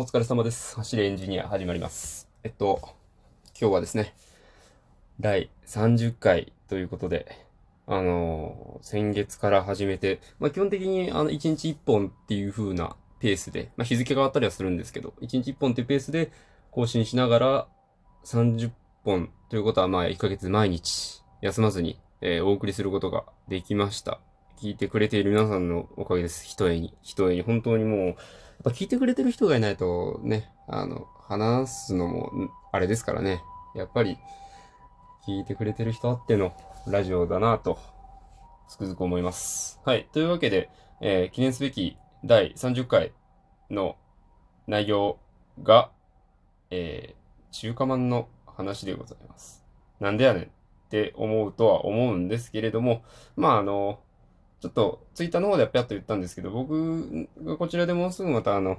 お疲れ様です。走れエンジニア始まります。えっと、今日はですね、第30回ということで、あのー先月から始めて、まあ、基本的にあの、1日1本っていう風なペースで、まあ、日付が変わったりはするんですけど、1日1本っていうペースで更新しながら30本ということは、まあ、1ヶ月毎日休まずに、えーお送りすることができました。聞いてくれている皆さんのおかげです。ひとえに。ひとえに。本当にもう、っぱ聞いてくれてる人がいないとね、あの、話すのも、あれですからね。やっぱり、聞いてくれてる人あってのラジオだなと、つくづく思います。はい。というわけで、えー記念すべき第30回の内容が、えー中華まんの話でございます。なんでやねんって思うとは思うんですけれども、まああの、ちょっとツイッターの方ではぴゃっと言ったんですけど、僕がこちらでもうすぐまたあの、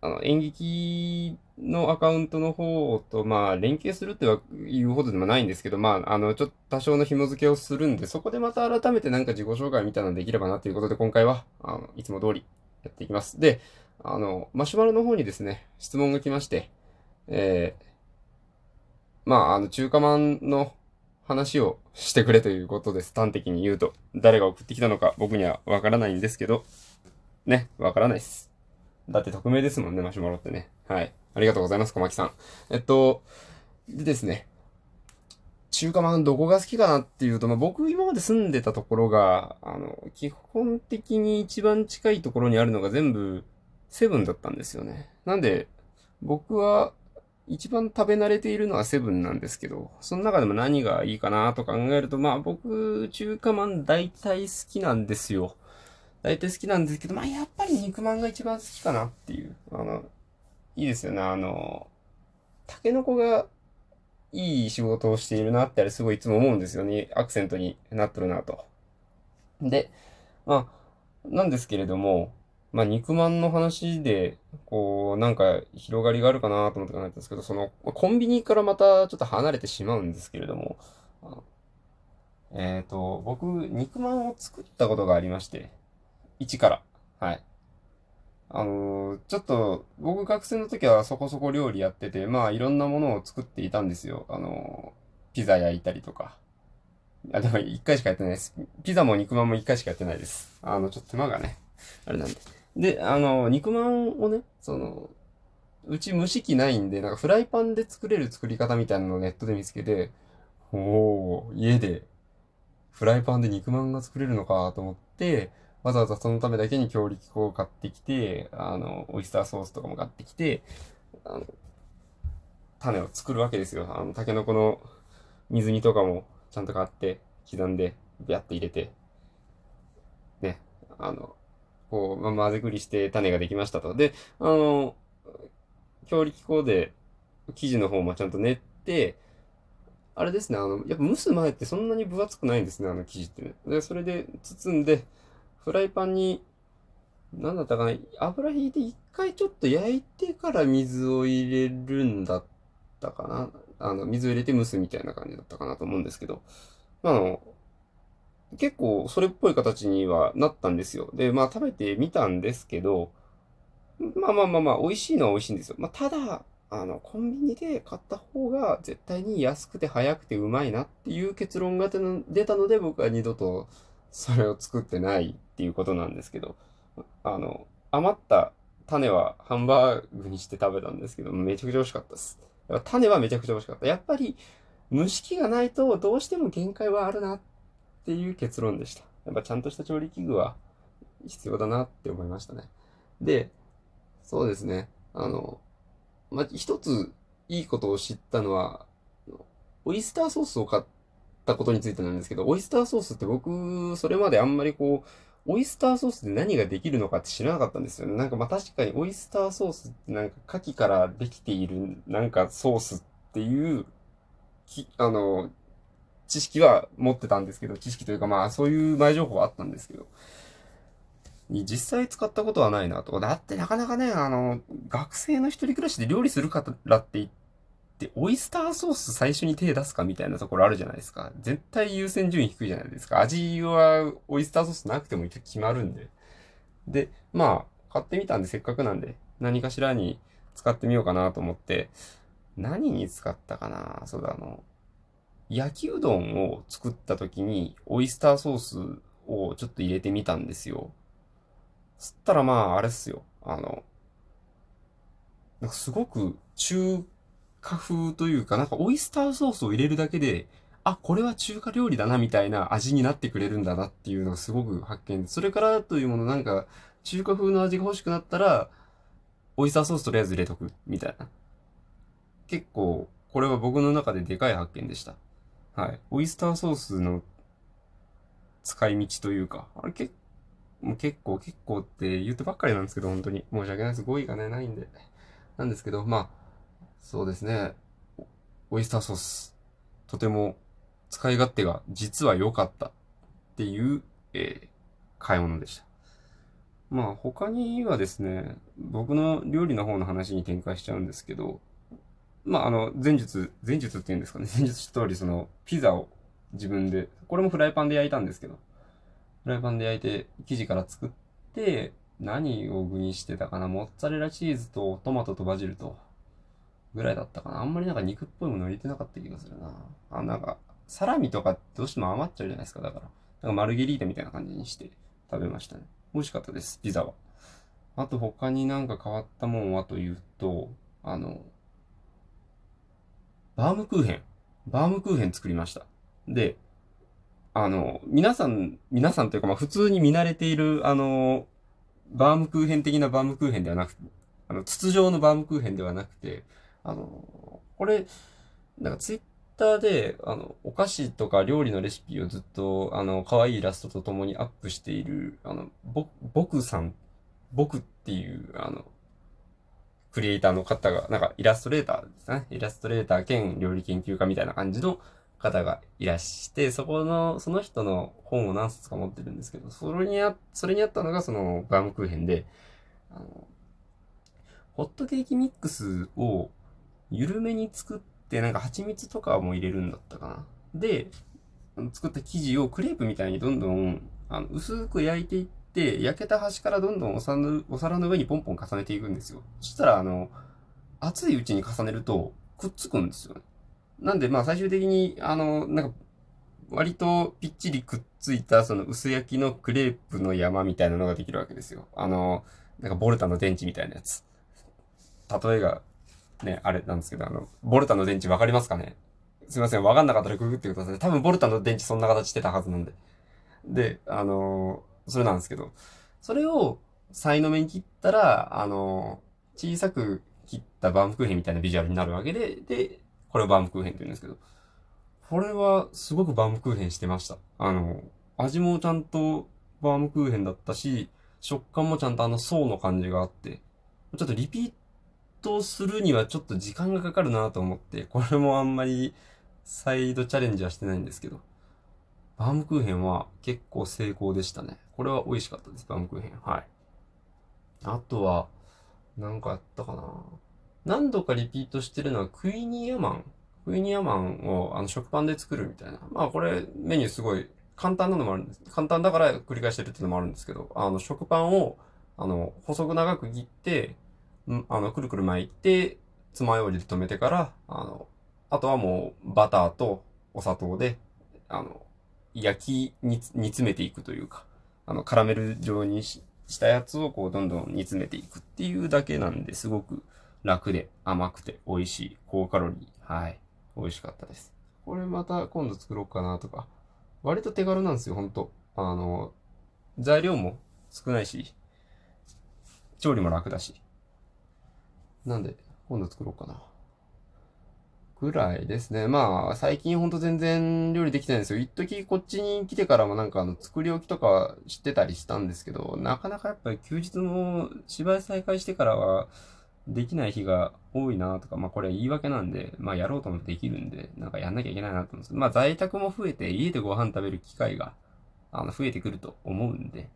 あの演劇のアカウントの方と、まあ、連携するっていうほどでもないんですけど、まあ、あの、ちょっと多少の紐付けをするんで、そこでまた改めてなんか自己紹介みたいなのできればなということで、今回は、あの、いつも通りやっていきます。で、あの、マシュマロの方にですね、質問が来まして、えー、まあ、あの、中華まんの話をしてくれということです。端的に言うと。誰が送ってきたのか僕にはわからないんですけど、ね、わからないです。だって匿名ですもんね、マシュマロってね。はい。ありがとうございます、小牧さん。えっと、でですね、中華まんどこが好きかなっていうと、まあ、僕今まで住んでたところが、あの、基本的に一番近いところにあるのが全部セブンだったんですよね。なんで、僕は一番食べ慣れているのはセブンなんですけど、その中でも何がいいかなと考えると、まあ僕、中華まん大体好きなんですよ。大体好きなんですけど、まあやっぱり肉まんが一番好きかなっていう。あの、いいですよね。あの、タケノコがいい仕事をしているなってあれすごいいつも思うんですよね。アクセントになっとるなと。で、まあ、なんですけれども、まあ、肉まんの話で、こう、なんか広がりがあるかなと思って考えたんですけど、その、コンビニからまたちょっと離れてしまうんですけれども、えっと、僕、肉まんを作ったことがありまして、一から。はい。あのーちょっと、僕学生の時はそこそこ料理やってて、まあいろんなものを作っていたんですよ。あのーピザ焼いたりとか。あ、でも一回しかやってないです。ピザも肉まんも一回しかやってないです。あの、ちょっと手間がね、あれなんで。で、あの、肉まんをね、その、うち蒸し器ないんで、なんかフライパンで作れる作り方みたいなのをネットで見つけて、おー、家でフライパンで肉まんが作れるのかと思って、わざわざそのためだけに強力粉を買ってきて、あの、オイスターソースとかも買ってきて、あの、種を作るわけですよ。あの、タケノコの水煮とかもちゃんと買って、刻んで、ビャッと入れて、ね、あの、こう、ま、混ぜくりして種ができましたと。で、あの、強力粉で生地の方もちゃんと練って、あれですね、あの、やっぱ蒸す前ってそんなに分厚くないんですね、あの生地ってね。で、それで包んで、フライパンに、なんだったかな、油引いて一回ちょっと焼いてから水を入れるんだったかな。あの、水を入れて蒸すみたいな感じだったかなと思うんですけど、まあの、結構それっぽい形にはなったんですよ。で、まあ食べてみたんですけど、まあまあまあまあ、美味しいのは美味しいんですよ。まあただ、あの、コンビニで買った方が絶対に安くて早くてうまいなっていう結論が出たので、僕は二度とそれを作ってないっていうことなんですけど、あの、余った種はハンバーグにして食べたんですけど、めちゃくちゃ美味しかったです。種はめちゃくちゃ美味しかった。やっぱり蒸し器がないとどうしても限界はあるなってていう結論でした。やっぱちゃんとした調理器具は必要だなって思いましたね。で、そうですね。あの、まあ、一ついいことを知ったのは、オイスターソースを買ったことについてなんですけど、オイスターソースって僕、それまであんまりこう、オイスターソースで何ができるのかって知らなかったんですよね。なんかま確かにオイスターソースってなんか牡蠣からできているなんかソースっていう、き、あの、知識は持ってたんですけど、知識というかまあそういう前情報はあったんですけど、実際使ったことはないなと。だってなかなかね、あの、学生の一人暮らしで料理するからって言って、オイスターソース最初に手出すかみたいなところあるじゃないですか。絶対優先順位低いじゃないですか。味はオイスターソースなくても決まるんで。で、まあ、買ってみたんでせっかくなんで、何かしらに使ってみようかなと思って、何に使ったかなそうだ、あの、焼きうどんを作った時に、オイスターソースをちょっと入れてみたんですよ。そったらまあ、あれっすよ。あの、なんかすごく中華風というか、なんかオイスターソースを入れるだけで、あ、これは中華料理だなみたいな味になってくれるんだなっていうのがすごく発見、それからというものなんか、中華風の味が欲しくなったら、オイスターソースとりあえず入れとく、みたいな。結構、これは僕の中ででかい発見でした。はい。オイスターソースの使い道というか、あれ結もう結構結構って言ってばっかりなんですけど、本当に。申し訳ないです。語彙がね、ないんで。なんですけど、まあ、そうですね。オイスターソース。とても使い勝手が実は良かったっていう、えー、買い物でした。まあ他にはですね、僕の料理の方の話に展開しちゃうんですけど、まああの、前述、前述って言うんですかね。前述通りその、ピザを自分で、これもフライパンで焼いたんですけど、フライパンで焼いて生地から作って、何を具にしてたかなモッツァレラチーズとトマトとバジルと、ぐらいだったかなあんまりなんか肉っぽいもの入れてなかった気がするな。あ、なんか、サラミとかどうしても余っちゃうじゃないですか。だから。なんかマルゲリータみたいな感じにして食べましたね。美味しかったです、ピザは。あと他になんか変わったもんはというと、あの、バームクーヘン。バームクーヘン作りました。で、あの、皆さん、皆さんというか、まあ普通に見慣れている、あの、バームクーヘン的なバームクーヘンではなくて、あの、筒状のバームクーヘンではなくて、あの、これ、なんかツイッターで、あの、お菓子とか料理のレシピをずっと、あの、可愛いイラストと共にアップしている、あの、ぼ、僕さん、僕っていう、あの、クリエイターの方が、なんかイラストレーターですね。イラストレーター兼料理研究家みたいな感じの方がいらして、そこの、その人の本を何冊か持ってるんですけど、それにあ、それにあったのがそのバームクーヘンで、あの、ホットケーキミックスを緩めに作って、なんか蜂蜜とかも入れるんだったかな。で、作った生地をクレープみたいにどんどん、あの、薄く焼いていって、焼けた端からどんどんお皿のお皿の上にポンポン重ねていくんですよ。そしたら、あの、熱いうちに重ねるとくっつくんですよね。なんで、まあ最終的に、あの、なんか、割とぴっちりくっついたその薄焼きのクレープの山みたいなのができるわけですよ。あの、なんかボルタの電池みたいなやつ。例えが、ね、あれなんですけど、あの、ボルタの電池わかりますかね？すいません、わかんなかったらググってください。多分ボルタの電池そんな形してたはずなんで。で、あのそれなんですけど、それを、才の目に切ったら、あの小さく切ったバームクーヘンみたいなビジュアルになるわけで、で、これをバームクーヘンって言うんですけど、これはすごくバームクーヘンしてました。あの、味もちゃんとバームクーヘンだったし、食感もちゃんとあの層の感じがあって、ちょっとリピートするにはちょっと時間がかかるなと思って、これもあんまり再度チャレンジはしてないんですけど、バームクーヘンは結構成功でしたね。これは美味しかったです、バームクーヘン。はい。あとは、なんかあったかな何度かリピートしてるのはクイニーアマン。クイニーアマンをあの食パンで作るみたいな。まあこれメニューすごい簡単なのもあるんです。簡単だから繰り返してるっていうのもあるんですけど、あの食パンをあの細く長く切って、あのくるくる巻いて、爪楊枝で留めてから、あの、あとはもうバターとお砂糖で、あの、焼きに煮詰めていくというか、あの、カラメル状にしたやつをこうどんどん煮詰めていくっていうだけなんですごく楽で甘くて美味しい、高カロリー。はい。美味しかったです。これまた今度作ろうかなとか。割と手軽なんですよ、ほんと。あの、材料も少ないし、調理も楽だし。なんで、今度作ろうかな。ぐらいですね。まあ、最近ほんと全然料理できてないんですよ。一時こっちに来てからもなんかあの、作り置きとか知ってたりしたんですけど、なかなかやっぱり休日も芝居再開してからは、できない日が多いなとか、まあこれは言い訳なんで、まあやろうと思ってできるんで、なんかやんなきゃいけないなと思うんですけど、まあ在宅も増えて家でご飯食べる機会が、あの、増えてくると思うんで、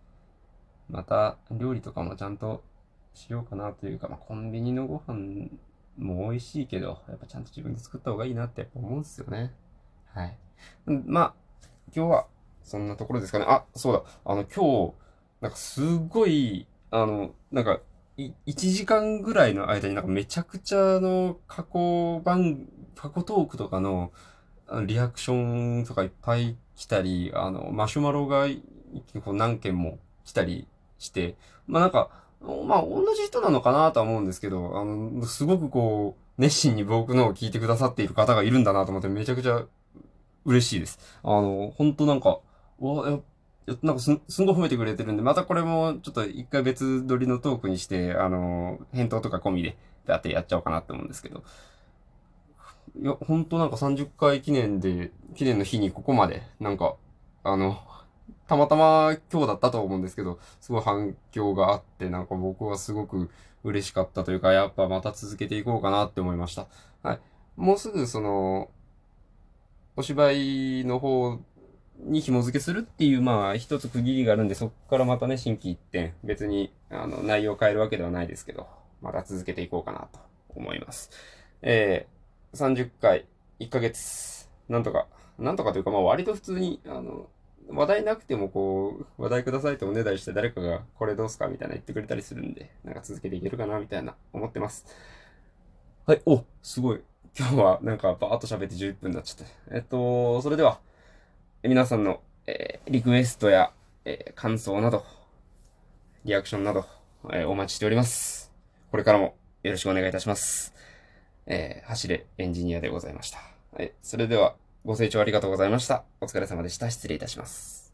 また料理とかもちゃんとしようかなというか、まあコンビニのご飯もう美味しいけど、やっぱちゃんと自分で作った方がいいなって思うんですよね。はい。まあ、今日はそんなところですかね。あ、そうだ。あの今日、なんかすごいあの、なんか、1時間ぐらいの間になんかめちゃくちゃの過去番、過去トークとかのリアクションとかいっぱい来たり、あの、マシュマロが何件も来たりして、まあなんか、まあ同じ人なのかなとは思うんですけど、あの、すごくこう、熱心に僕のを聞いてくださっている方がいるんだなと思ってめちゃくちゃ嬉しいです。あの、本当なんか、わ、なんかす、すんごい褒めてくれてるんで、またこれもちょっと一回別撮りのトークにして、あの、返答とか込みで、だってやっちゃおうかなって思うんですけど。いや、ほんとなんか30回記念で、記念の日にここまで、なんか、あの、たまたま今日だったと思うんですけど、すごい反響があって、なんか僕はすごく嬉しかったというか、やっぱまた続けていこうかなって思いました。はい。もうすぐその、お芝居の方に紐付けするっていう、まあ、一つ区切りがあるんで、そこからまたね、新規一点、別に、あの、内容を変えるわけではないですけど、また続けていこうかなと思います。えー、30回、1ヶ月、なんとか、なんとかというか、まあ、割と普通に、あの、話題なくてもこう、話題くださいとおねだりして誰かがこれどうすかみたいな言ってくれたりするんで、なんか続けていけるかなみたいな思ってます。はい、お、すごい。今日はなんかバーっと喋って11分になっちゃった。えっと、それでは、皆さんの、えー、リクエストや、えー、感想など、リアクションなど、えー、お待ちしております。これからもよろしくお願いいたします。えー、走れエンジニアでございました。はい、それでは、ご清聴ありがとうございました。お疲れ様でした。失礼いたします。